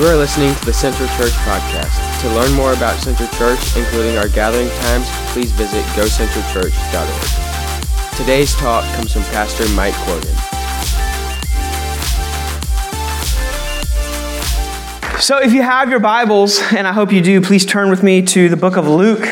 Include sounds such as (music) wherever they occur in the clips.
You are listening to the Central Church Podcast. To learn more about Central Church, including our gathering times, please visit gocentralchurch.org. Today's talk comes from Pastor Mike Corgan. So, if you have your Bibles, and I hope you do, please turn with me to the book of Luke,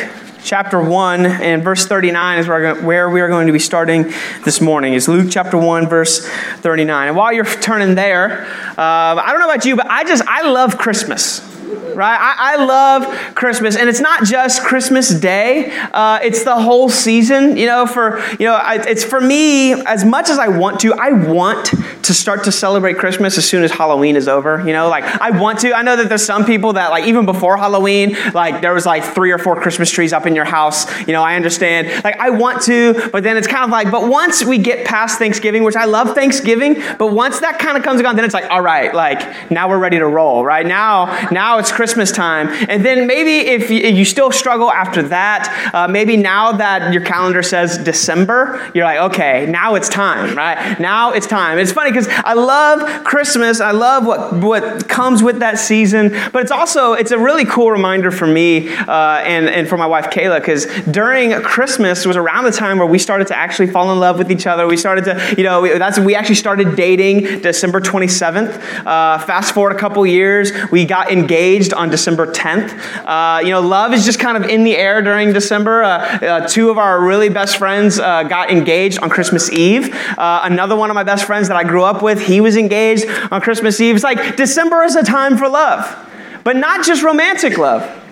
chapter 1, and verse 39 is where we are going to be starting this morning. Is Luke chapter 1, verse 39. And while you're turning there, uh, I don't know about you, but I just, I love Christmas right? I, I, love Christmas, and it's not just Christmas Day; uh, it's the whole season. You know, for you know, I, it's for me as much as I want to. I want to start to celebrate Christmas as soon as Halloween is over. You know, like I want to. I know that there's some people that like even before Halloween, like there was like three or four Christmas trees up in your house. You know, I understand. Like I want to, but then it's kind of like, but once we get past Thanksgiving, which I love Thanksgiving, but once that kind of comes and gone, then it's like, all right, like now we're ready to roll. Right now, now it's Christmas Christmas time. And then maybe if you still struggle after that, uh, maybe now that your calendar says December, you're like, okay, now it's time, right? Now it's time. It's funny because I love Christmas. I love what, what comes with that season, but it's also, it's a really cool reminder for me uh, and, and for my wife Kayla because during Christmas was around the time where we started to actually fall in love with each other. We started to, you know, we, that's, we actually started dating December 27th. Uh, fast forward a couple years, we got engaged on December 10th. Uh, you know, love is just kind of in the air during December. Uh, uh, two of our really best friends uh, got engaged on Christmas Eve. Uh, another one of my best friends that I grew up with, he was engaged on Christmas Eve. It's like December is a time for love, but not just romantic love.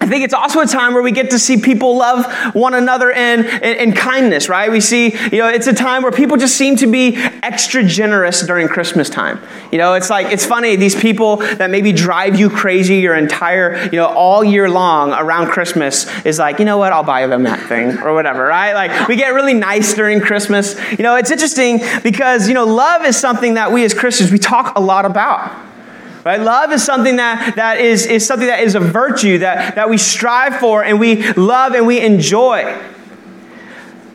I think it's also a time where we get to see people love one another in, in, in, kindness, right? We see, you know, it's a time where people just seem to be extra generous during Christmas time. You know, it's like, it's funny, these people that maybe drive you crazy your entire, you know, all year long around Christmas is like, you know what, I'll buy them that thing or whatever, right? Like, we get really nice during Christmas. You know, it's interesting because, you know, love is something that we as Christians, we talk a lot about. Right? Love is something that, that is, is something that is a virtue that, that we strive for and we love and we enjoy.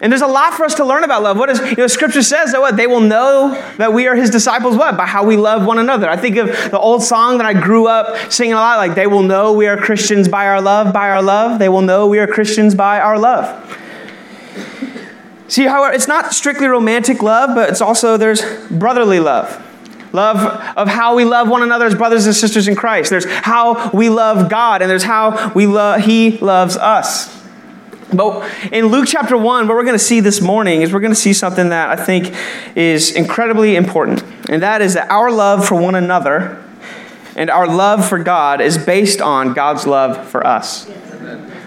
And there's a lot for us to learn about love. What is, you know, scripture says that what? They will know that we are his disciples, what? By how we love one another. I think of the old song that I grew up singing a lot, like, they will know we are Christians by our love, by our love. They will know we are Christians by our love. See, however, it's not strictly romantic love, but it's also, there's brotherly love. Love of how we love one another as brothers and sisters in Christ. There's how we love God, and there's how we love He loves us. But in Luke chapter 1, what we're going to see this morning is we're going to see something that I think is incredibly important. And that is that our love for one another and our love for God is based on God's love for us.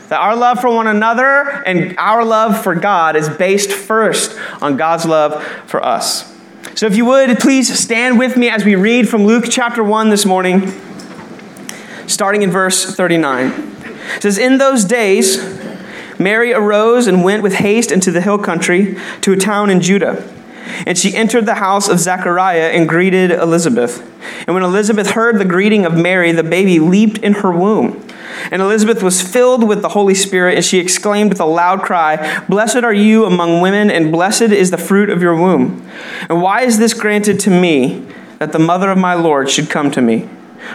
That our love for one another and our love for God is based first on God's love for us. So, if you would, please stand with me as we read from Luke chapter 1 this morning, starting in verse 39. It says, In those days, Mary arose and went with haste into the hill country to a town in Judah. And she entered the house of Zechariah and greeted Elizabeth. And when Elizabeth heard the greeting of Mary, the baby leaped in her womb. And Elizabeth was filled with the Holy Spirit, and she exclaimed with a loud cry, Blessed are you among women, and blessed is the fruit of your womb. And why is this granted to me, that the mother of my Lord should come to me?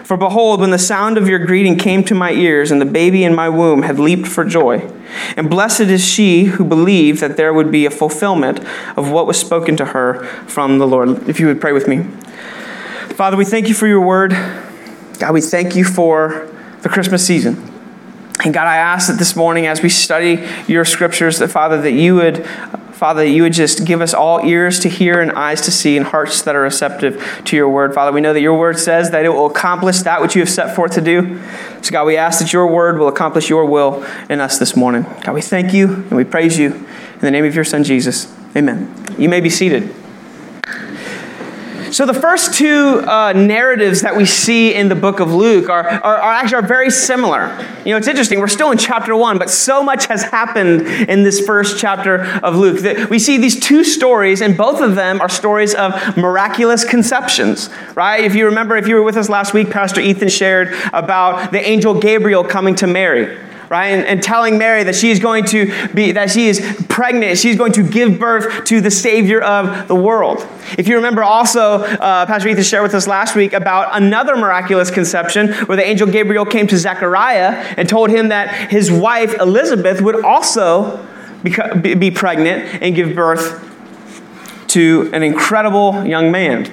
For behold, when the sound of your greeting came to my ears, and the baby in my womb had leaped for joy. And blessed is she who believed that there would be a fulfillment of what was spoken to her from the Lord. If you would pray with me. Father, we thank you for your word. God, we thank you for the Christmas season. And God, I ask that this morning as we study your scriptures, that Father, that you would, Father, that you would just give us all ears to hear and eyes to see and hearts that are receptive to your word. Father, we know that your word says that it will accomplish that which you have set forth to do. So, God, we ask that your word will accomplish your will in us this morning. God, we thank you and we praise you. In the name of your Son, Jesus. Amen. You may be seated. So the first two uh, narratives that we see in the book of Luke are, are, are, actually are very similar. You know, it's interesting. We're still in chapter one, but so much has happened in this first chapter of Luke. That We see these two stories, and both of them are stories of miraculous conceptions, right? If you remember, if you were with us last week, Pastor Ethan shared about the angel Gabriel coming to Mary right? And, and, telling Mary that she is going to be, that she is pregnant, she's going to give birth to the Savior of the world. If you remember also, uh, Pastor Ethan shared with us last week about another miraculous conception where the angel Gabriel came to Zechariah and told him that his wife Elizabeth would also be, be pregnant and give birth to an incredible young man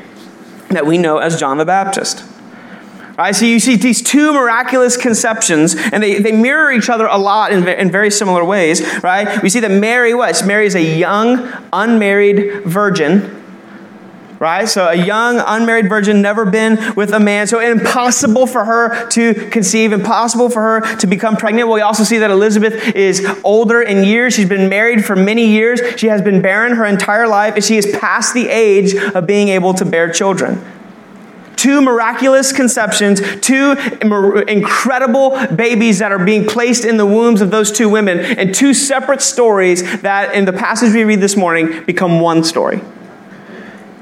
that we know as John the Baptist. Right, so you see these two miraculous conceptions, and they, they mirror each other a lot in, in very similar ways, right? We see that Mary, what? Mary is a young, unmarried virgin right? So a young, unmarried virgin, never been with a man. So impossible for her to conceive, impossible for her to become pregnant. Well, we also see that Elizabeth is older in years. She's been married for many years. She has been barren her entire life, and she is past the age of being able to bear children two miraculous conceptions, two incredible babies that are being placed in the wombs of those two women, and two separate stories that, in the passage we read this morning, become one story.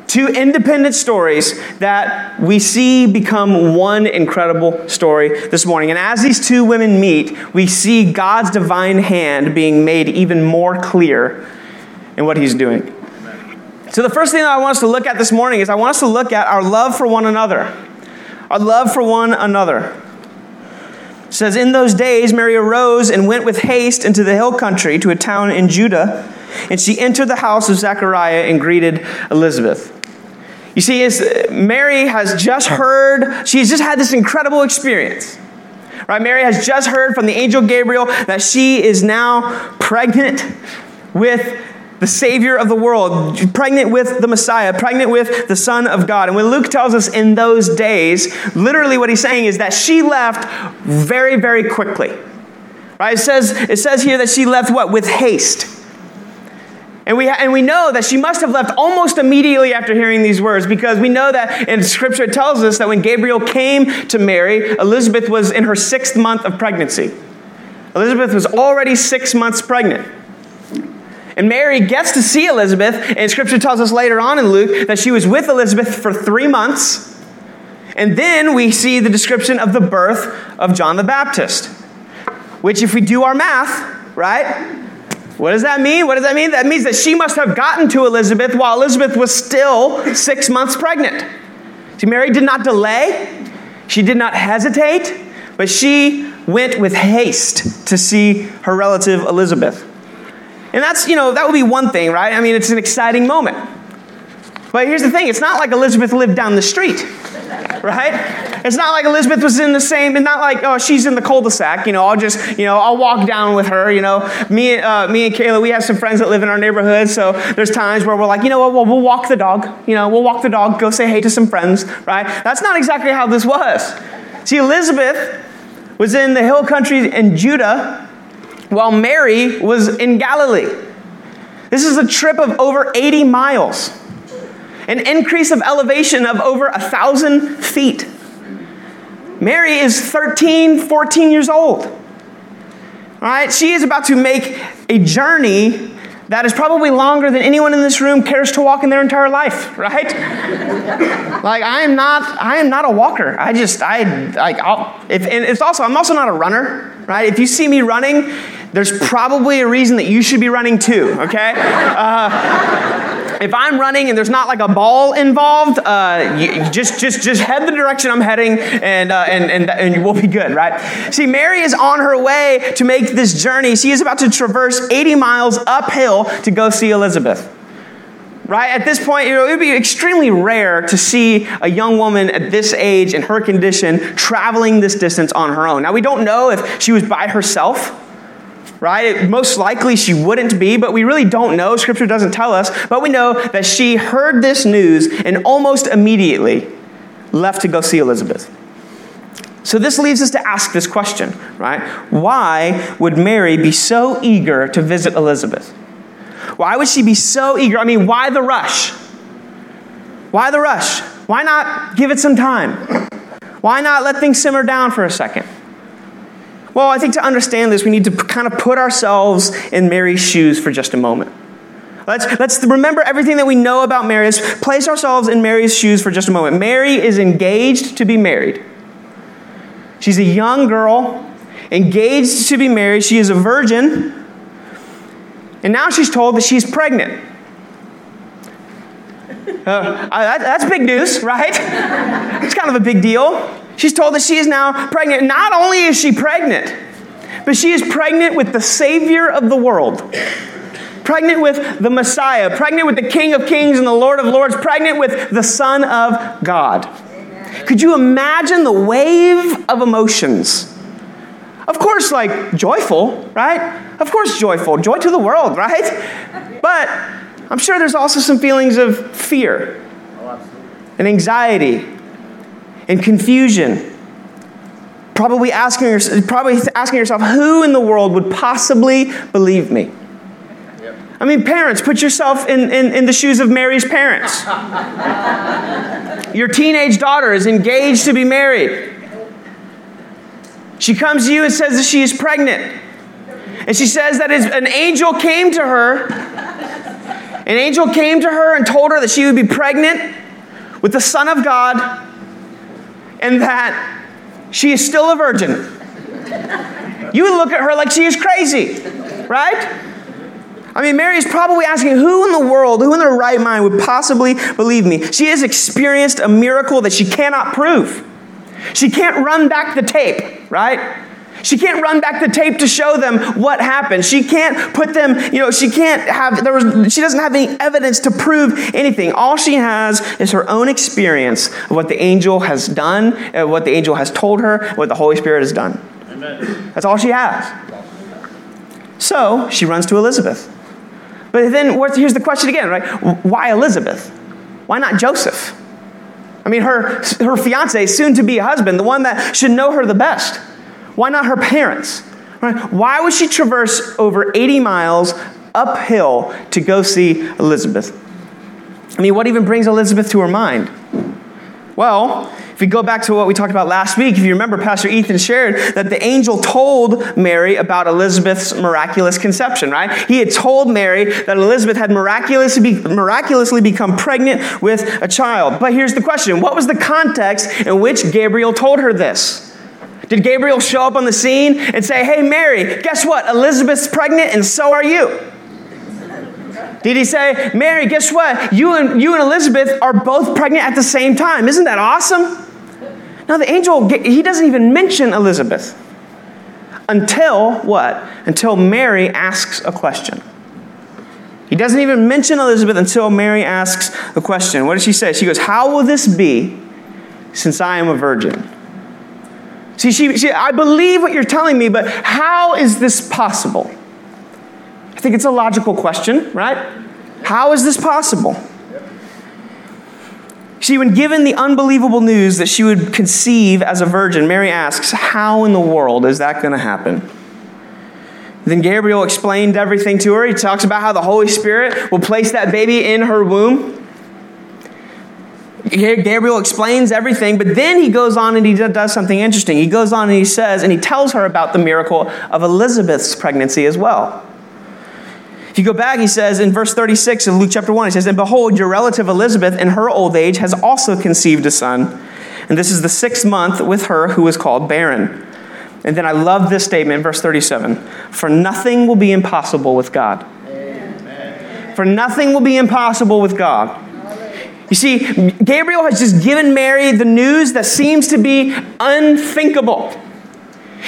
Two independent stories that we see become one incredible story this morning. And as these two women meet, we see God's divine hand being made even more clear in what he's doing. So, the first thing that I want us to look at this morning is I want us to look at our love for one another. Our love for one another. It says, In those days, Mary arose and went with haste into the hill country to a town in Judah, and she entered the house of Zechariah and greeted Elizabeth. You see, Mary has just heard, she's just had this incredible experience. Right? Mary has just heard from the angel Gabriel that she is now pregnant with the Savior of the world, pregnant with the Messiah, pregnant with the Son of God. And when Luke tells us in those days, literally what he's saying is that she left very, very quickly. Right? It says, it says here that she left what? With haste. And we, ha- and we know that she must have left almost immediately after hearing these words because we know that in Scripture it tells us that when Gabriel came to Mary, Elizabeth was in her sixth month of pregnancy. Elizabeth was already six months pregnant. And Mary gets to see Elizabeth, and Scripture tells us later on in Luke that she was with Elizabeth for three months. And then we see the description of the birth of John the Baptist, which, if we do our math, right? What does that mean? What does that mean? That means that she must have gotten to Elizabeth while Elizabeth was still six months pregnant. See, Mary did not delay, she did not hesitate, but she went with haste to see her relative Elizabeth. And that's, you know, that would be one thing, right? I mean, it's an exciting moment. But here's the thing it's not like Elizabeth lived down the street, right? It's not like Elizabeth was in the same, and not like, oh, she's in the cul de sac, you know, I'll just, you know, I'll walk down with her, you know. Me, uh, me and Kayla, we have some friends that live in our neighborhood, so there's times where we're like, you know what, well, we'll walk the dog, you know, we'll walk the dog, go say hey to some friends, right? That's not exactly how this was. See, Elizabeth was in the hill country in Judah, while Mary was in Galilee. This is a trip of over 80 miles, an increase of elevation of over a thousand feet. Mary is 13, 14 years old. All right, she is about to make a journey that is probably longer than anyone in this room cares to walk in their entire life, right? like I am not, I am not a walker. I just, I like, I'll, if, and it's also, I'm also not a runner, right? If you see me running, there's probably a reason that you should be running too, okay? Uh, if I'm running and there's not like a ball involved, uh, you, just, just, just head the direction I'm heading and, uh, and, and, and we'll be good, right? See, Mary is on her way to make this journey. She is about to traverse 80 miles uphill to go see Elizabeth right? At this point, you know, it would be extremely rare to see a young woman at this age in her condition traveling this distance on her own. Now, we don't know if she was by herself right? Most likely she wouldn't be, but we really don't know. Scripture doesn't tell us. But we know that she heard this news and almost immediately left to go see Elizabeth. So this leaves us to ask this question, right? Why would Mary be so eager to visit Elizabeth? Why would she be so eager? I mean, why the rush? Why the rush? Why not give it some time? Why not let things simmer down for a second? Well, I think to understand this, we need to kind of put ourselves in Mary's shoes for just a moment. Let's, let's remember everything that we know about Mary. Let's place ourselves in Mary's shoes for just a moment. Mary is engaged to be married. She's a young girl, engaged to be married. She is a virgin. And now she's told that she's pregnant. Uh, that, that's big news, right? (laughs) it's kind of a big deal. She's told that she is now pregnant. Not only is she pregnant, but she is pregnant with the Savior of the world. Pregnant with the Messiah, pregnant with the King of Kings and the Lord of Lords, pregnant with the Son of God. Could you imagine the wave of emotions? Of course, like joyful, right? Of course, joyful. Joy to the world, (laughs) right? But I'm sure there's also some feelings of fear and anxiety and confusion. Probably asking, probably asking yourself, who in the world would possibly believe me? I mean, parents, put yourself in, in, in, the shoes of Mary's parents. Your teenage daughter is engaged to be married. She comes to you and says that she is pregnant. And she says that an angel came to her. An angel came to her and told her that she would be pregnant with the Son of God and that she is still a virgin. You would look at her like she is crazy, right? I mean, Mary is probably asking who in the world, who in their right mind would possibly believe me? She has experienced a miracle that she cannot prove. She can't run back the tape, right? She can't run back the tape to show them what happened. She can't put them, you know, she can't have, there was, she doesn't have any evidence to prove anything. All she has is her own experience of what the angel has done, uh, what the angel has told her, what the Holy Spirit has done. Amen. That's all she has. So she runs to Elizabeth. But then here's the question again, right? Why Elizabeth? Why not Joseph? I mean, her, her fiance, soon to be husband, the one that should know her the best. Why not her parents? Right? Why would she traverse over 80 miles uphill to go see Elizabeth? I mean, what even brings Elizabeth to her mind? Well, if we go back to what we talked about last week, if you remember, Pastor Ethan shared that the angel told Mary about Elizabeth's miraculous conception, right? He had told Mary that Elizabeth had miraculously, miraculously become pregnant with a child. But here's the question what was the context in which Gabriel told her this? Did Gabriel show up on the scene and say, Hey, Mary, guess what? Elizabeth's pregnant and so are you? Did he say, Mary, guess what? You and, you and Elizabeth are both pregnant at the same time. Isn't that awesome? Now, the angel, he doesn't even mention Elizabeth until what? Until Mary asks a question. He doesn't even mention Elizabeth until Mary asks a question. What does she say? She goes, How will this be since I am a virgin? See, she, she, I believe what you're telling me, but how is this possible? I think it's a logical question, right? How is this possible? See, when given the unbelievable news that she would conceive as a virgin, Mary asks, How in the world is that going to happen? Then Gabriel explained everything to her. He talks about how the Holy Spirit will place that baby in her womb. Gabriel explains everything, but then he goes on and he does something interesting. He goes on and he says, and he tells her about the miracle of Elizabeth's pregnancy as well. If you go back, he says in verse 36 of Luke chapter 1, he says, And behold, your relative Elizabeth in her old age has also conceived a son. And this is the sixth month with her who is called barren. And then I love this statement, verse 37 For nothing will be impossible with God. Amen. For nothing will be impossible with God. You see, Gabriel has just given Mary the news that seems to be unthinkable.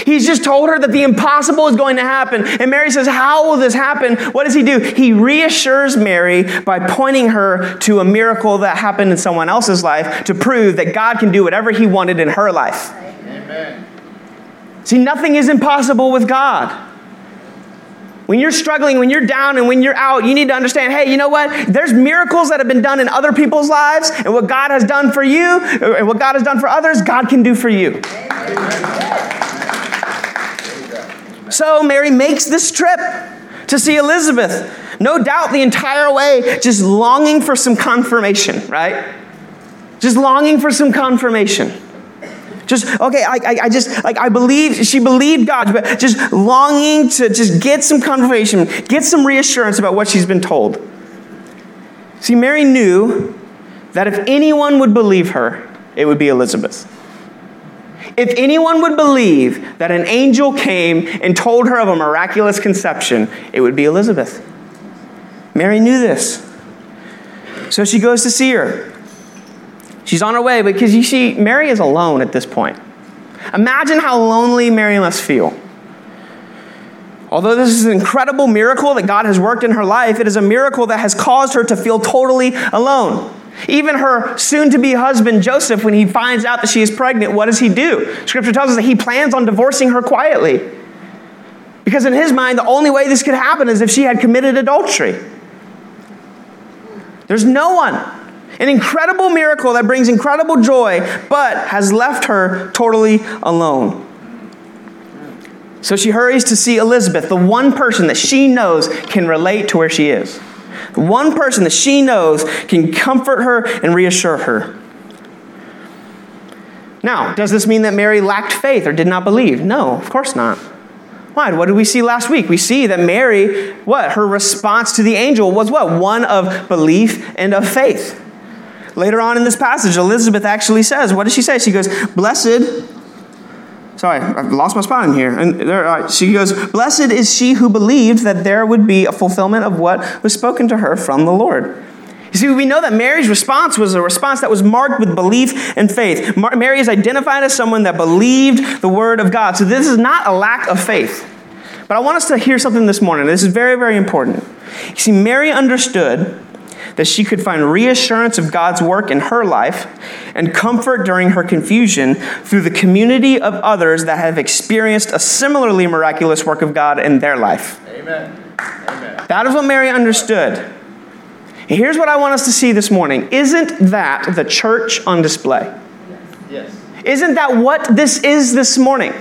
He's just told her that the impossible is going to happen. And Mary says, How will this happen? What does he do? He reassures Mary by pointing her to a miracle that happened in someone else's life to prove that God can do whatever he wanted in her life. Amen. See, nothing is impossible with God. When you're struggling, when you're down, and when you're out, you need to understand hey, you know what? There's miracles that have been done in other people's lives, and what God has done for you, and what God has done for others, God can do for you. So Mary makes this trip to see Elizabeth. No doubt the entire way just longing for some confirmation, right? Just longing for some confirmation. Just, okay, I, I, I just, like, I believe, she believed God, but just longing to just get some confirmation, get some reassurance about what she's been told. See, Mary knew that if anyone would believe her, it would be Elizabeth. If anyone would believe that an angel came and told her of a miraculous conception, it would be Elizabeth. Mary knew this. So she goes to see her. She's on her way because you see, Mary is alone at this point. Imagine how lonely Mary must feel. Although this is an incredible miracle that God has worked in her life, it is a miracle that has caused her to feel totally alone. Even her soon to be husband, Joseph, when he finds out that she is pregnant, what does he do? Scripture tells us that he plans on divorcing her quietly. Because in his mind, the only way this could happen is if she had committed adultery. There's no one. An incredible miracle that brings incredible joy, but has left her totally alone. So she hurries to see Elizabeth, the one person that she knows can relate to where she is. The one person that she knows can comfort her and reassure her. Now, does this mean that Mary lacked faith or did not believe? No, of course not. Why? What did we see last week? We see that Mary, what? Her response to the angel was what? One of belief and of faith. Later on in this passage, Elizabeth actually says, what does she say? She goes, Blessed Sorry, I've lost my spot in here. And there, she goes, Blessed is she who believed that there would be a fulfillment of what was spoken to her from the Lord. You see, we know that Mary's response was a response that was marked with belief and faith. Mary is identified as someone that believed the word of God. So this is not a lack of faith. But I want us to hear something this morning. This is very, very important. You see, Mary understood that she could find reassurance of God's work in her life and comfort during her confusion through the community of others that have experienced a similarly miraculous work of God in their life. Amen. Amen. That is what Mary understood. And here's what I want us to see this morning. Isn't that the church on display? Yes. Isn't that what this is this morning?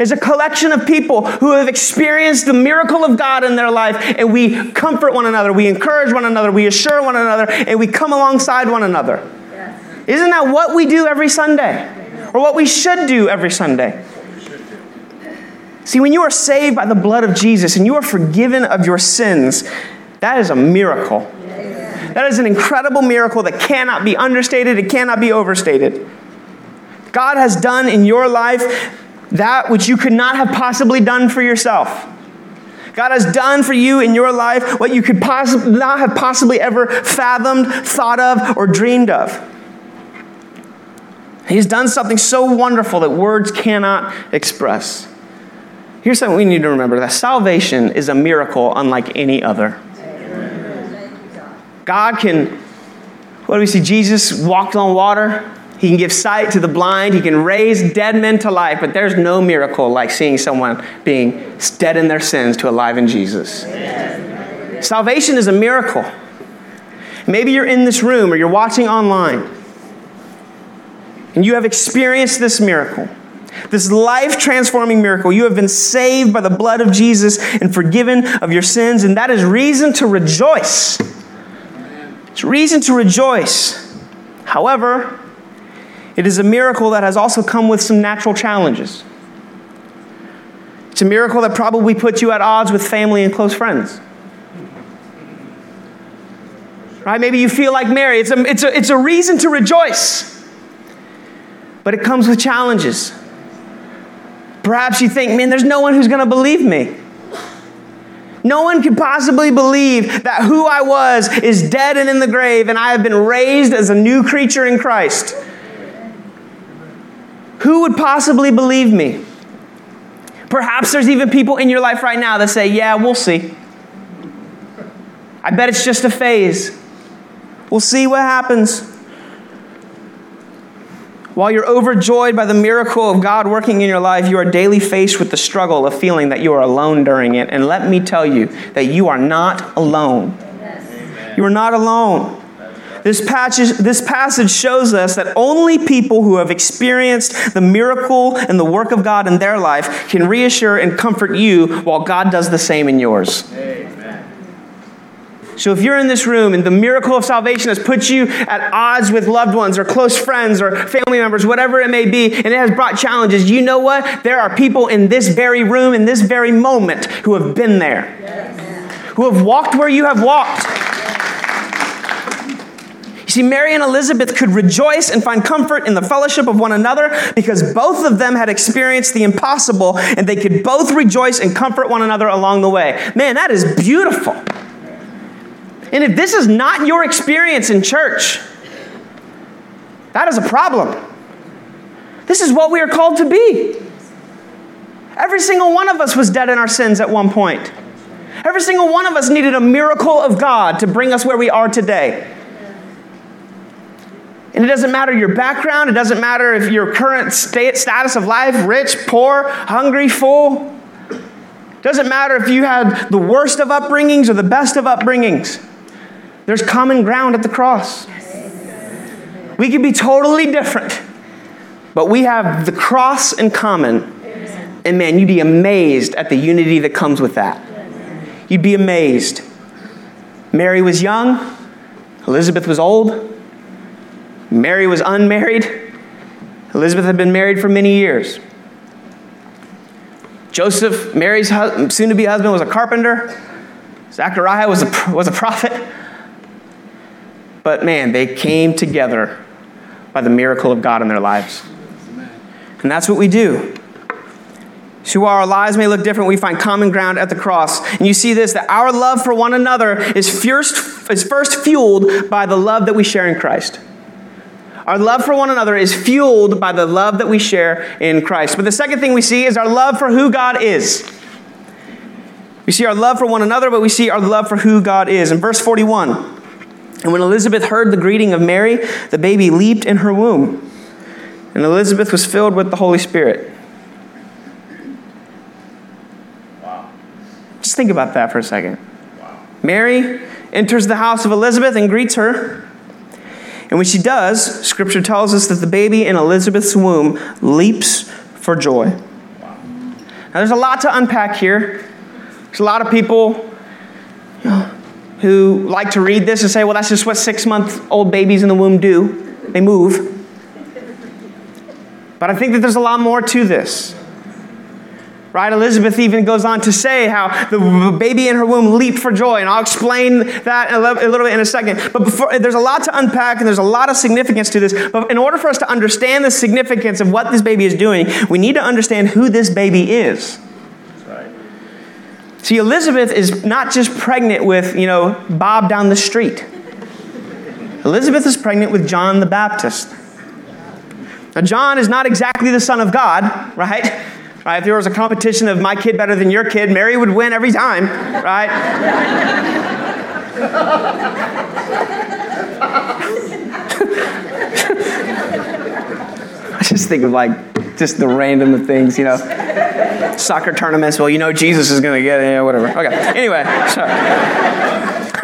Is a collection of people who have experienced the miracle of God in their life, and we comfort one another, we encourage one another, we assure one another, and we come alongside one another. Yes. Isn't that what we do every Sunday? Or what we should do every Sunday? See, when you are saved by the blood of Jesus and you are forgiven of your sins, that is a miracle. That is an incredible miracle that cannot be understated, it cannot be overstated. God has done in your life that which you could not have possibly done for yourself. God has done for you in your life what you could possibly not have possibly ever fathomed, thought of, or dreamed of. He's done something so wonderful that words cannot express. Here's something we need to remember that salvation is a miracle unlike any other. God can, what do we see? Jesus walked on water. He can give sight to the blind. He can raise dead men to life, but there's no miracle like seeing someone being dead in their sins to alive in Jesus. Amen. Salvation is a miracle. Maybe you're in this room or you're watching online and you have experienced this miracle. This life transforming miracle. You have been saved by the blood of Jesus and forgiven of your sins, and that is reason to rejoice. It's reason to rejoice. However, it is a miracle that has also come with some natural challenges. It's a miracle that probably puts you at odds with family and close friends. Right? Maybe you feel like Mary. It's a, it's a, it's a reason to rejoice, but it comes with challenges. Perhaps you think, man, there's no one who's going to believe me. No one could possibly believe that who I was is dead and in the grave, and I have been raised as a new creature in Christ. Who would possibly believe me? Perhaps there's even people in your life right now that say, Yeah, we'll see. I bet it's just a phase. We'll see what happens. While you're overjoyed by the miracle of God working in your life, you are daily faced with the struggle of feeling that you are alone during it. And let me tell you that you are not alone. Yes. You are not alone. This passage, this passage shows us that only people who have experienced the miracle and the work of God in their life can reassure and comfort you while God does the same in yours. Amen. So if you're in this room and the miracle of salvation has put you at odds with loved ones or close friends or family members, whatever it may be, and it has brought challenges, you know what? There are people in this very room, in this very moment, who have been there, yes. who have walked where you have walked You see, Mary and Elizabeth could rejoice and find comfort in the fellowship of one another because both of them had experienced the impossible and they could both rejoice and comfort one another along the way. Man, that is beautiful. And if this is not your experience in church, that is a problem. This is what we are called to be. Every single one of us was dead in our sins at one point. Every single one of us needed a miracle of God to bring us where we are today. And it doesn't matter your background, it doesn't matter if your current state, status of life rich, poor, hungry, full. It doesn't matter if you had the worst of upbringings or the best of upbringings. There's common ground at the cross. We can be totally different, but we have the cross in common. And man, you'd be amazed at the unity that comes with that. You'd be amazed. Mary was young, Elizabeth was old. Mary was unmarried. Elizabeth had been married for many years. Joseph, Mary's soon to be husband, was a carpenter. Zechariah was a, was a prophet. But man, they came together by the miracle of God in their lives. And that's what we do. So while our lives may look different, we find common ground at the cross. And you see this that our love for one another is first, is first fueled by the love that we share in Christ. Our love for one another is fueled by the love that we share in Christ. But the second thing we see is our love for who God is. We see our love for one another, but we see our love for who God is. In verse 41, and when Elizabeth heard the greeting of Mary, the baby leaped in her womb. And Elizabeth was filled with the Holy Spirit. Wow. Just think about that for a second. Wow. Mary enters the house of Elizabeth and greets her. And when she does, Scripture tells us that the baby in Elizabeth's womb leaps for joy. Now, there's a lot to unpack here. There's a lot of people who like to read this and say, well, that's just what six month old babies in the womb do. They move. But I think that there's a lot more to this. Right? Elizabeth even goes on to say how the baby in her womb leaped for joy, and I'll explain that a little bit in a second. But before, there's a lot to unpack, and there's a lot of significance to this. But in order for us to understand the significance of what this baby is doing, we need to understand who this baby is. Right. See, Elizabeth is not just pregnant with, you know, Bob down the street. Elizabeth is pregnant with John the Baptist. Now, John is not exactly the son of God, right? Right? If there was a competition of my kid better than your kid, Mary would win every time, right? (laughs) I just think of like just the random of things, you know. Soccer tournaments, well, you know Jesus is going to get it, yeah, whatever. Okay, anyway.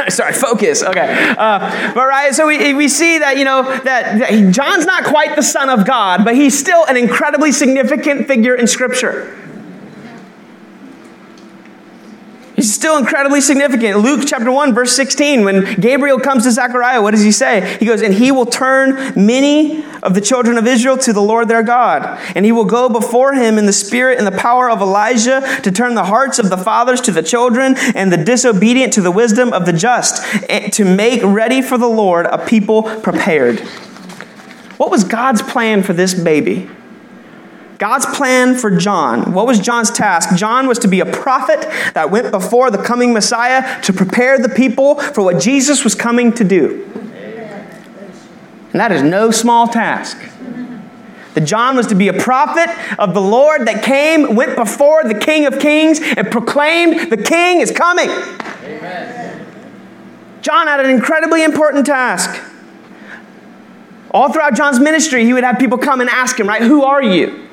(laughs) sorry, focus. Okay. Uh, but right, so we, we see that, you know, that, that John's not quite the son of God, but he's still an incredibly significant figure in Scripture. Still incredibly significant. Luke chapter 1, verse 16, when Gabriel comes to Zechariah, what does he say? He goes, And he will turn many of the children of Israel to the Lord their God. And he will go before him in the spirit and the power of Elijah to turn the hearts of the fathers to the children and the disobedient to the wisdom of the just, eh, to make ready for the Lord a people prepared. What was God's plan for this baby? God's plan for John. What was John's task? John was to be a prophet that went before the coming Messiah to prepare the people for what Jesus was coming to do. And that is no small task. That John was to be a prophet of the Lord that came, went before the King of Kings, and proclaimed, The King is coming. Amen. John had an incredibly important task. All throughout John's ministry, he would have people come and ask him, right, Who are you?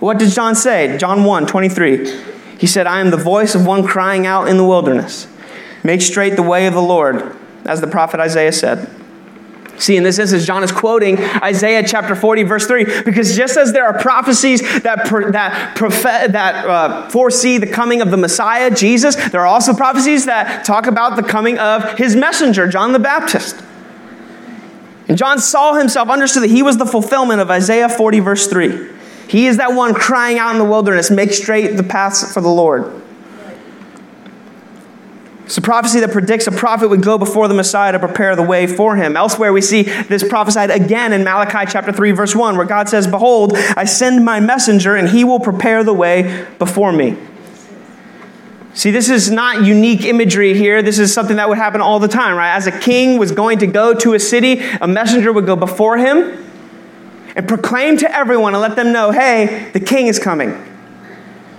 What did John say? John 1 23. He said, I am the voice of one crying out in the wilderness. Make straight the way of the Lord, as the prophet Isaiah said. See, in this instance, John is quoting Isaiah chapter 40, verse 3, because just as there are prophecies that, that, prophet, that uh, foresee the coming of the Messiah, Jesus, there are also prophecies that talk about the coming of his messenger, John the Baptist. And John saw himself, understood that he was the fulfillment of Isaiah 40, verse 3. He is that one crying out in the wilderness, make straight the paths for the Lord. It's a prophecy that predicts a prophet would go before the Messiah to prepare the way for him. Elsewhere, we see this prophesied again in Malachi chapter 3, verse 1, where God says, Behold, I send my messenger, and he will prepare the way before me. See, this is not unique imagery here. This is something that would happen all the time, right? As a king was going to go to a city, a messenger would go before him and proclaim to everyone and let them know, hey, the king is coming.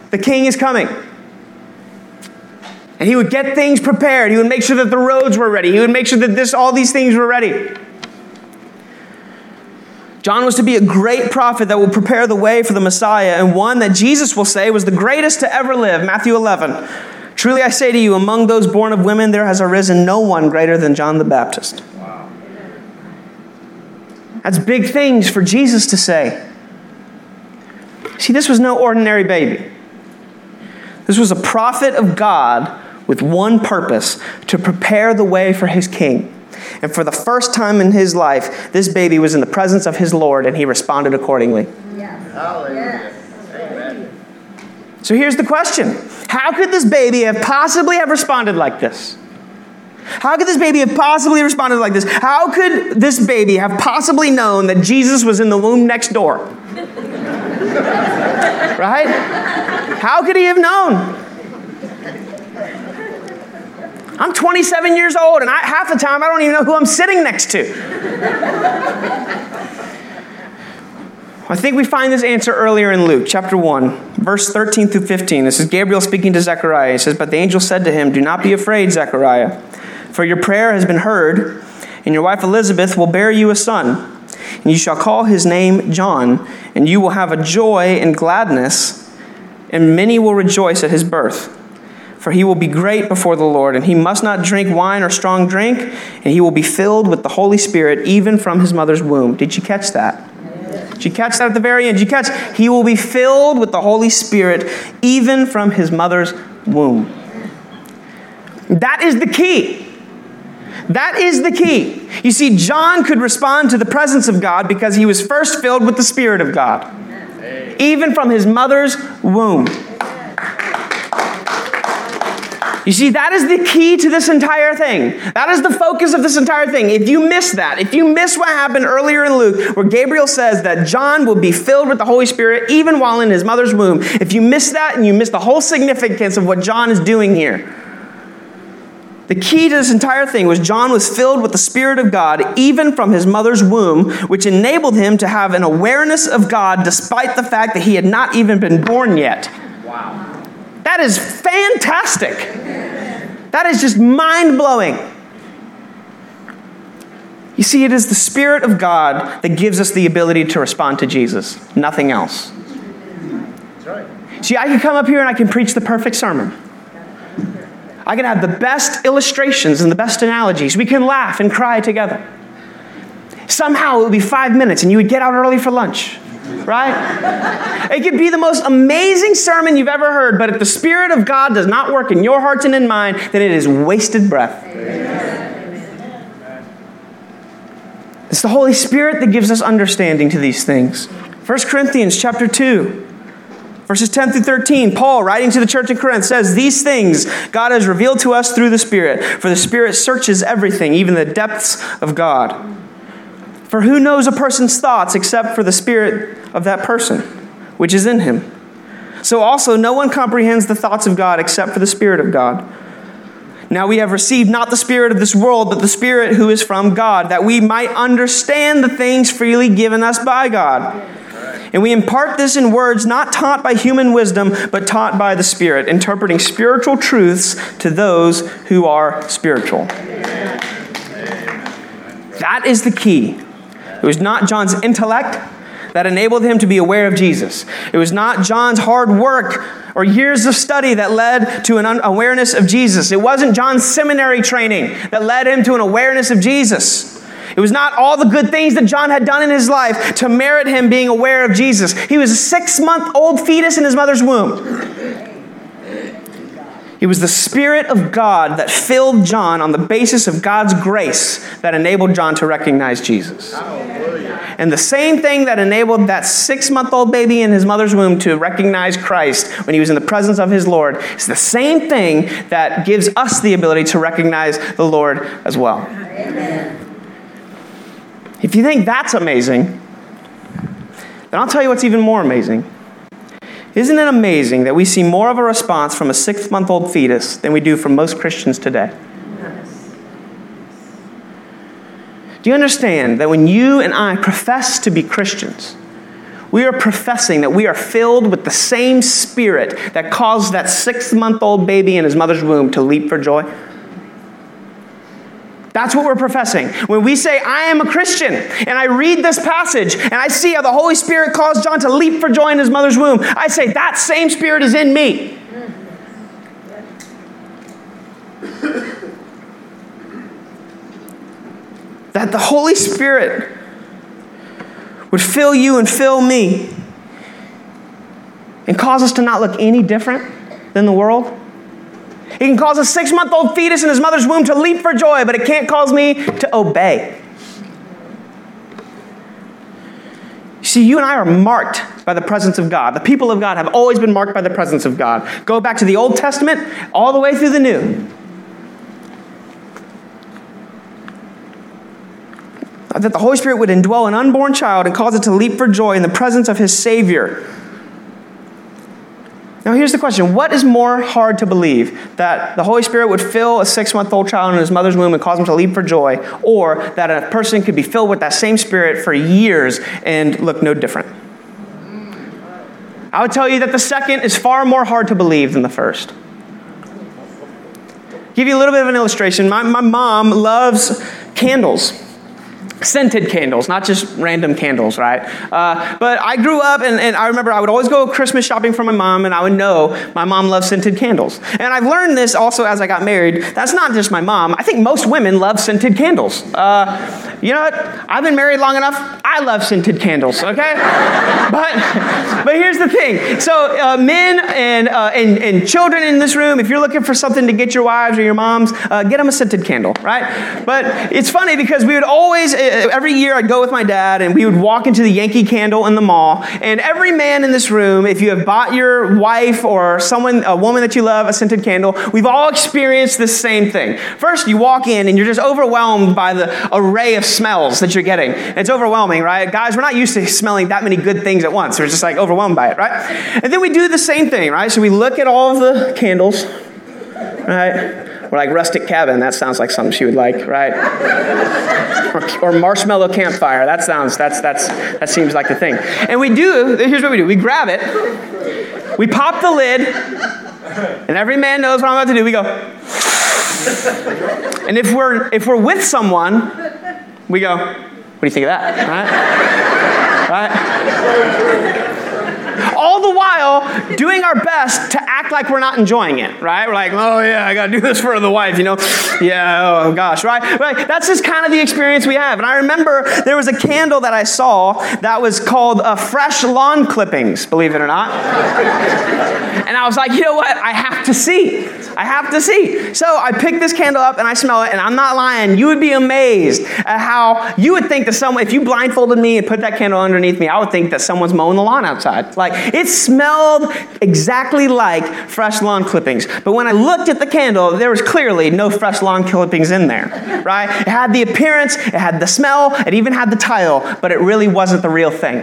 The king is coming. And he would get things prepared. He would make sure that the roads were ready. He would make sure that this, all these things were ready. John was to be a great prophet that will prepare the way for the Messiah, and one that Jesus will say was the greatest to ever live. Matthew 11. Truly I say to you, among those born of women, there has arisen no one greater than John the Baptist. That's big things for Jesus to say. See, this was no ordinary baby. This was a prophet of God with one purpose to prepare the way for his king. And for the first time in his life, this baby was in the presence of his Lord and he responded accordingly. Yes. Hallelujah. Amen. So here's the question How could this baby have possibly have responded like this? How could this baby have possibly responded like this? How could this baby have possibly known that Jesus was in the womb next door? (laughs) right? How could he have known? I'm 27 years old, and I, half the time I don't even know who I'm sitting next to. I think we find this answer earlier in Luke chapter 1, verse 13 through 15. This is Gabriel speaking to Zechariah. He says, But the angel said to him, Do not be afraid, Zechariah, for your prayer has been heard, and your wife Elizabeth will bear you a son. And you shall call his name John, and you will have a joy and gladness, and many will rejoice at his birth for he will be great before the Lord, and he must not drink wine or strong drink, and he will be filled with the Holy Spirit even from his mother's womb. Did you catch that? Did you catch that at the very end? Did you catch? He will be filled with the Holy Spirit even from his mother's womb. That is the key. That is the key. You see, John could respond to the presence of God because he was first filled with the Spirit of God, even from his mother's womb. You see, that is the key to this entire thing. That is the focus of this entire thing. If you miss that, if you miss what happened earlier in Luke, where Gabriel says that John will be filled with the Holy Spirit even while in his mother's womb, if you miss that and you miss the whole significance of what John is doing here, the key to this entire thing was John was filled with the Spirit of God even from his mother's womb, which enabled him to have an awareness of God despite the fact that he had not even been born yet. Wow. That is fantastic. That is just mind blowing. You see, it is the Spirit of God that gives us the ability to respond to Jesus, nothing else. That's right. See, I can come up here and I can preach the perfect sermon. I can have the best illustrations and the best analogies. We can laugh and cry together. Somehow it would be five minutes and you would get out early for lunch right? It could be the most amazing sermon you've ever heard, but if the Spirit of God does not work in your hearts and in mine, then it is wasted breath. It's the Holy Spirit that gives us understanding to these things. 1 Corinthians chapter 2. Verses 10 through 13, Paul, writing to the church in Corinth, says, These things God has revealed to us through the Spirit, for the Spirit searches everything, even the depths of God. For who knows a person's thoughts except for the spirit of that person, which is in him? So also, no one comprehends the thoughts of God except for the Spirit of God. Now we have received not the Spirit of this world, but the Spirit who is from God, that we might understand the things freely given us by God. And we impart this in words not taught by human wisdom, but taught by the Spirit, interpreting spiritual truths to those who are spiritual. That is the key. It was not John's intellect that enabled him to be aware of Jesus. It was not John's hard work or years of study that led to an awareness of Jesus. It wasn't John's seminary training that led him to an awareness of Jesus. It was not all the good things that John had done in his life to merit him being aware of Jesus. He was a six month old fetus in his mother's womb. It was the Spirit of God that filled John on the basis of God's grace that enabled John to recognize Jesus. And the same thing that enabled that six month old baby in his mother's womb to recognize Christ when he was in the presence of his Lord is the same thing that gives us the ability to recognize the Lord as well. Amen. If you think that's amazing, then I'll tell you what's even more amazing. Isn't it amazing that we see more of a response from a six month old fetus than we do from most Christians today? Do you understand that when you and I profess to be Christians, we are professing that we are filled with the same spirit that caused that six month old baby in his mother's womb to leap for joy? That's what we're professing. When we say, I am a Christian, and I read this passage, and I see how the Holy Spirit caused John to leap for joy in his mother's womb, I say, that same Spirit is in me. (coughs) that the Holy Spirit would fill you and fill me and cause us to not look any different than the world. It can cause a six month old fetus in his mother's womb to leap for joy, but it can't cause me to obey. See, you and I are marked by the presence of God. The people of God have always been marked by the presence of God. Go back to the Old Testament, all the way through the New. That the Holy Spirit would indwell an unborn child and cause it to leap for joy in the presence of his Savior. Now, here's the question What is more hard to believe? That the Holy Spirit would fill a six month old child in his mother's womb and cause him to leap for joy, or that a person could be filled with that same Spirit for years and look no different? I would tell you that the second is far more hard to believe than the first. Give you a little bit of an illustration. My, my mom loves candles scented candles, not just random candles, right? Uh, but I grew up, and, and, I remember I would always go Christmas shopping for my mom, and I would know my mom loves scented candles. And I've learned this also as I got married. That's not just my mom. I think most women love scented candles. Uh, you know what? I've been married long enough. I love scented candles. Okay, (laughs) but but here's the thing. So uh, men and, uh, and and children in this room, if you're looking for something to get your wives or your moms, uh, get them a scented candle, right? But it's funny because we would always Uh, every year I'd go with my dad and we would walk into the Yankee Candle in the mall. And every man in this room, if you have bought your wife or someone, a woman that you love, a scented candle, we've all experienced this same thing. First, you walk in and you're just overwhelmed by the array of smells that you're getting. It's overwhelming, right? Guys, we're not used to smelling that many good things at once. We're just like overwhelmed by it, right? And then we do the same thing, right? So we look at all of the candles, right? Or like rustic cabin, that sounds like something she would like, right? or, or, marshmallow campfire, that sounds, that's, that's, that seems like the thing. And we do, here's what we do we grab it, we pop the lid, and every man knows what I'm about to do. We go, and if we're, if we're with someone, we go, what do you think of that? Right? Right? All the while doing our best to act like we're not enjoying it, right? We're like, oh yeah, I gotta do this for the wife, you know? Yeah, oh gosh, right? Right? That's just kind of the experience we have. And I remember there was a candle that I saw that was called uh, Fresh Lawn Clippings, believe it or not. and I was like, you know what? I have to see. I have to see. So I pick this candle up and I smell it, and I'm not lying. You would be amazed at how you would think that someone, if you blindfolded me and put that candle underneath me, I would think that someone's mowing the lawn outside. Like, it smelled exactly like fresh lawn clippings. But when I looked at the candle, there was clearly no fresh lawn clippings in there, right? It had the appearance, it had the smell, it even had the title, but it really wasn't the real thing.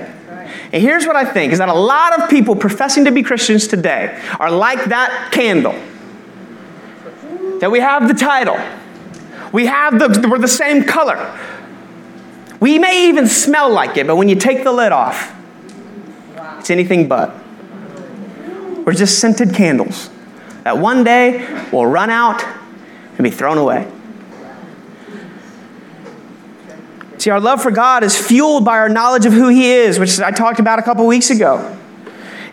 And here's what I think is that a lot of people professing to be Christians today are like that candle that we have the title, we have the, we're the same color. We may even smell like it, but when you take the lid off, it's anything but. We're just scented candles that one day will run out and be thrown away. See, our love for God is fueled by our knowledge of who He is, which I talked about a couple weeks ago.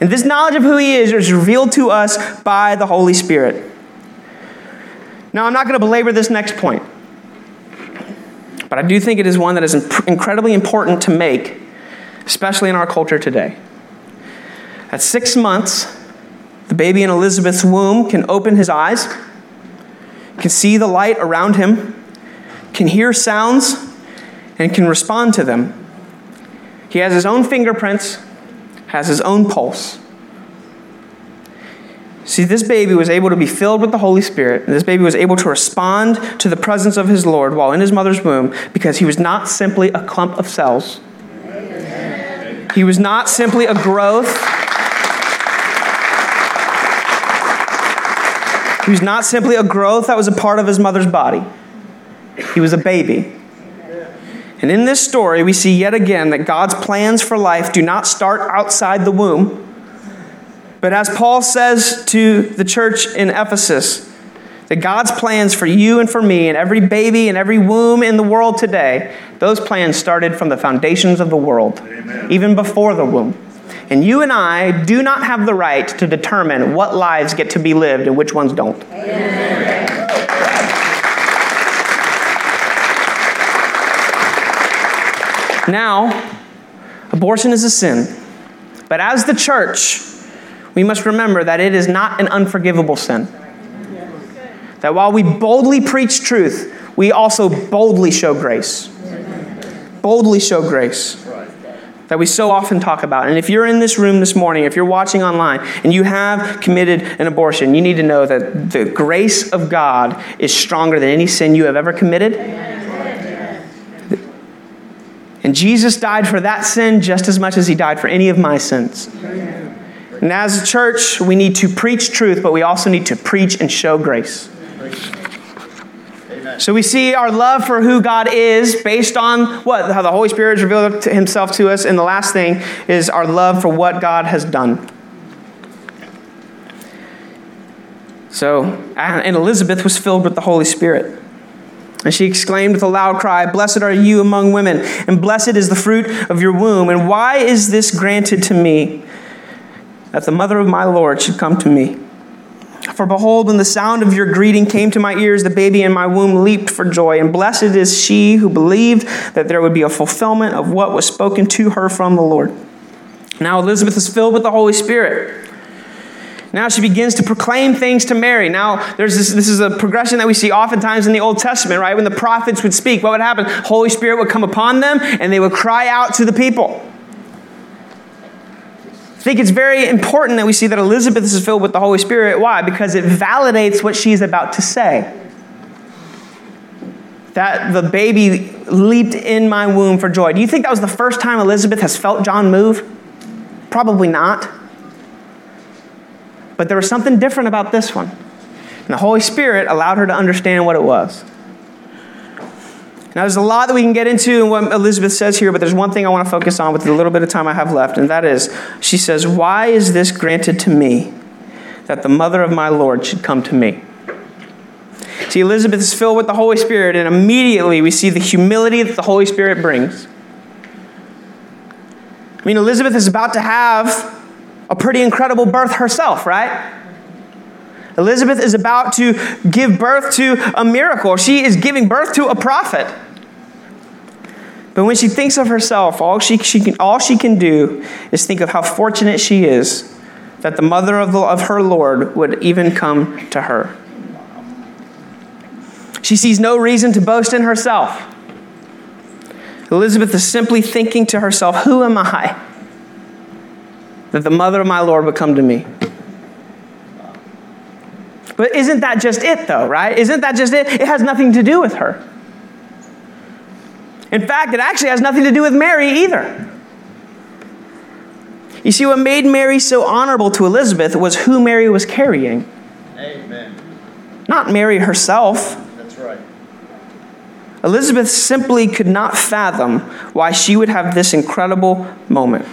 And this knowledge of who He is is revealed to us by the Holy Spirit. Now, I'm not going to belabor this next point, but I do think it is one that is incredibly important to make, especially in our culture today. At six months, the baby in Elizabeth's womb can open his eyes, can see the light around him, can hear sounds, and can respond to them. He has his own fingerprints, has his own pulse. See, this baby was able to be filled with the Holy Spirit, and this baby was able to respond to the presence of his Lord while in his mother's womb because he was not simply a clump of cells. He was not simply a growth. He was not simply a growth that was a part of his mother's body. He was a baby. And in this story, we see yet again that God's plans for life do not start outside the womb but as Paul says to the church in Ephesus, that God's plans for you and for me and every baby and every womb in the world today, those plans started from the foundations of the world, Amen. even before the womb. And you and I do not have the right to determine what lives get to be lived and which ones don't. Amen. Now, abortion is a sin. But as the church, we must remember that it is not an unforgivable sin. That while we boldly preach truth, we also boldly show grace. Boldly show grace. That we so often talk about. And if you're in this room this morning, if you're watching online, and you have committed an abortion, you need to know that the grace of God is stronger than any sin you have ever committed. And Jesus died for that sin just as much as he died for any of my sins. And as a church, we need to preach truth, but we also need to preach and show grace. So we see our love for who God is based on what? How the Holy Spirit has revealed himself to us. And the last thing is our love for what God has done. So, and Elizabeth was filled with the Holy Spirit. And she exclaimed with a loud cry, Blessed are you among women, and blessed is the fruit of your womb. And why is this granted to me? that the mother of my Lord should come to me. For behold, when the sound of your greeting came to my ears, the baby in my womb leaped for joy. And blessed is she who believed that there would be a fulfillment of what was spoken to her from the Lord. Now Elizabeth is filled with the Holy Spirit. Now she begins to proclaim things to Mary. Now, there's this, this is a progression that we see oftentimes in the Old Testament, right? When the prophets would speak, what would happen? Holy Spirit would come upon them and they would cry out to the people. I think it's very important that we see that Elizabeth is filled with the Holy Spirit. Why? Because it validates what she's about to say. That the baby leaped in my womb for joy. Do you think that was the first time Elizabeth has felt John move? Probably not. But there was something different about this one. And the Holy Spirit allowed her to understand what it was. Now, there's a lot that we can get into in what Elizabeth says here, but there's one thing I want to focus on with the little bit of time I have left, and that is she says, Why is this granted to me that the mother of my Lord should come to me? See, Elizabeth is filled with the Holy Spirit, and immediately we see the humility that the Holy Spirit brings. I mean, Elizabeth is about to have a pretty incredible birth herself, right? Elizabeth is about to give birth to a miracle. She is giving birth to a prophet. But when she thinks of herself, all she, she can, all she can do is think of how fortunate she is that the mother of, the, of her Lord would even come to her. She sees no reason to boast in herself. Elizabeth is simply thinking to herself, Who am I that the mother of my Lord would come to me? But isn't that just it, though, right? Isn't that just it? It has nothing to do with her. In fact, it actually has nothing to do with Mary either. You see, what made Mary so honorable to Elizabeth was who Mary was carrying. Amen. Not Mary herself. That's right. Elizabeth simply could not fathom why she would have this incredible moment.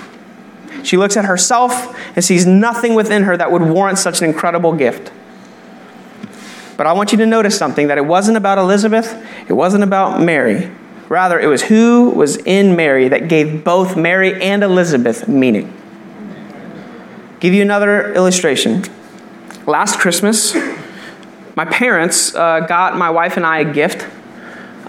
She looks at herself and sees nothing within her that would warrant such an incredible gift. But I want you to notice something that it wasn't about Elizabeth, it wasn't about Mary. Rather, it was who was in Mary that gave both Mary and Elizabeth meaning. Give you another illustration. Last Christmas, my parents uh, got my wife and I a gift.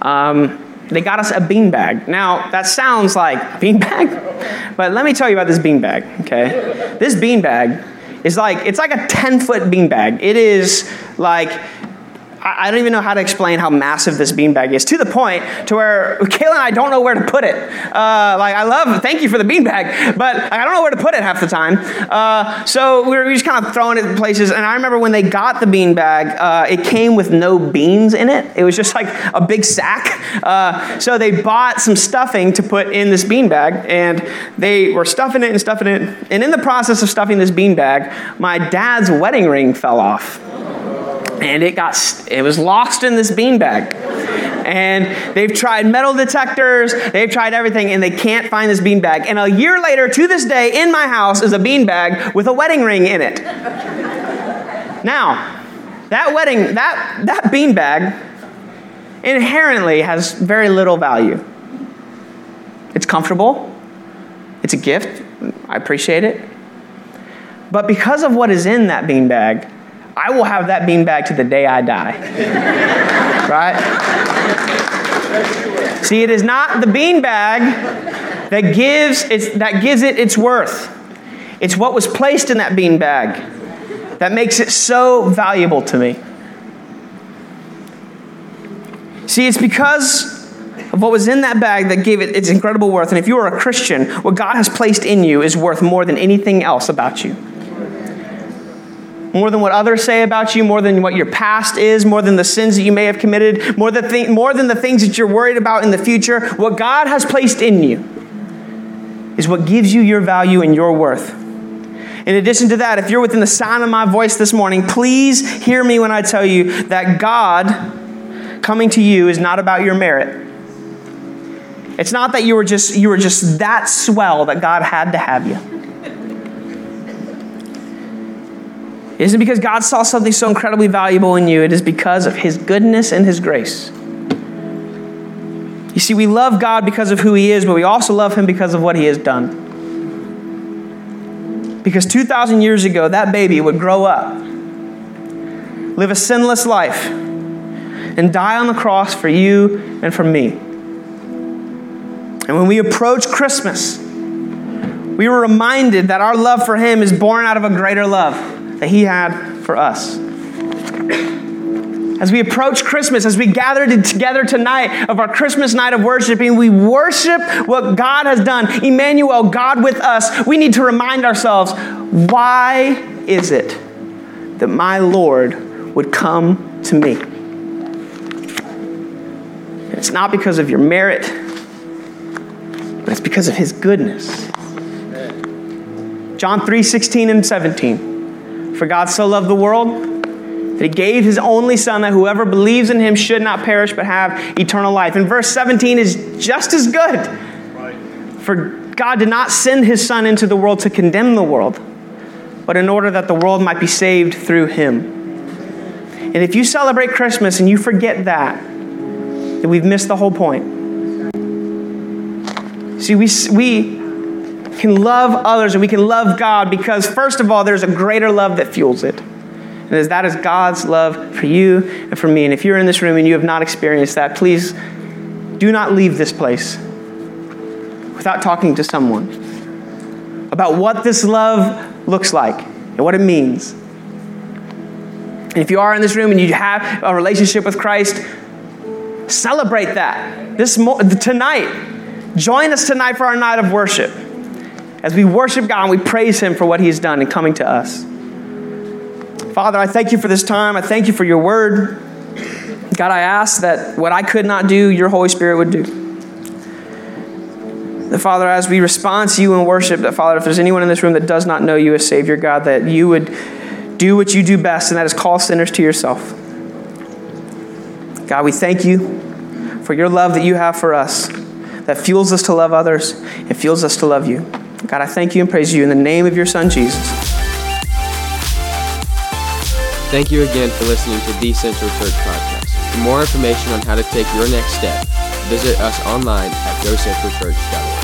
Um, they got us a beanbag. Now, that sounds like beanbag, (laughs) but let me tell you about this beanbag, okay? This beanbag is like, it's like a 10 foot beanbag. It is like I, don't even know how to explain how massive this beanbag is to the point to where Kayla and I don't know where to put it. Uh, like, I love, thank you for the beanbag, but I don't know where to put it half the time. Uh, so we were just kind of throwing it in places. And I remember when they got the beanbag, uh, it came with no beans in it. It was just like a big sack. Uh, so they bought some stuffing to put in this beanbag, and they were stuffing it and stuffing it. And in the process of stuffing this beanbag, my dad's wedding ring fell off and it got it was lost in this beanbag. And they've tried metal detectors they've tried everything and they can't find this beanbag. And a year later to this day in my house is a beanbag with a wedding ring in it. Now that wedding that that beanbag inherently has very little value. It's comfortable. It's a gift. I appreciate it. But because of what is in that beanbag I will have that beanbag to the day I die. right? See, it is not the beanbag that gives, that gives it its worth. It's what was placed in that beanbag that makes it so valuable to me. See, it's because of what was in that bag that gave it its incredible worth. And if you are a Christian, what God has placed in you is worth more than anything else about you more than what others say about you, more than what your past is, more than the sins that you may have committed, more than, th- more than the things that you're worried about in the future. What God has placed in you is what gives you your value and your worth. In addition to that, if you're within the sound of my voice this morning, please hear me when I tell you that God coming to you is not about your merit. It's not that you were just you were just that swell that God had to have you. It isn't because God saw something so incredibly valuable in you, it is because of His goodness and His grace. You see, we love God because of who He is, but we also love Him because of what He has done. Because 2,000 years ago, that baby would grow up, live a sinless life, and die on the cross for you and for me. And when we approach Christmas, we were reminded that our love for Him is born out of a greater love that He had for us. As we approach Christmas, as we gather together tonight of our Christmas night of worshiping, we worship what God has done. Emmanuel, God with us. We need to remind ourselves why is it that my Lord would come to me? It's not because of your merit, but it's because of his goodness. John 3 16 and 17. For God so loved the world that he gave his only son that whoever believes in him should not perish but have eternal life. And verse 17 is just as good. For God did not send his son into the world to condemn the world, but in order that the world might be saved through him. And if you celebrate Christmas and you forget that, then we've missed the whole point. See, we, we, can love others and we can love God because, first of all, there's a greater love that fuels it. And that is God's love for you and for me. And if you're in this room and you have not experienced that, please do not leave this place without talking to someone about what this love looks like and what it means. And if you are in this room and you have a relationship with Christ, celebrate that this mo- tonight. Join us tonight for our night of worship as we worship God and we praise Him for what He has done in coming to us. Father, I thank you for this time. I thank you for your word. God, I ask that what I could not do, your Holy Spirit would do. That, Father, as we respond to you in worship, that, Father, if there's anyone in this room that does not know you as Savior, God, that you would do what you do best, and that is call sinners to yourself. God, we thank you for your love that you have for us, that fuels us to love others and fuels us to love you. God, I thank you and praise you in the name of your Son, Jesus. Thank you again for listening to the Central Church Podcast. For more information on how to take your next step, visit us online at gocentralchurch.org.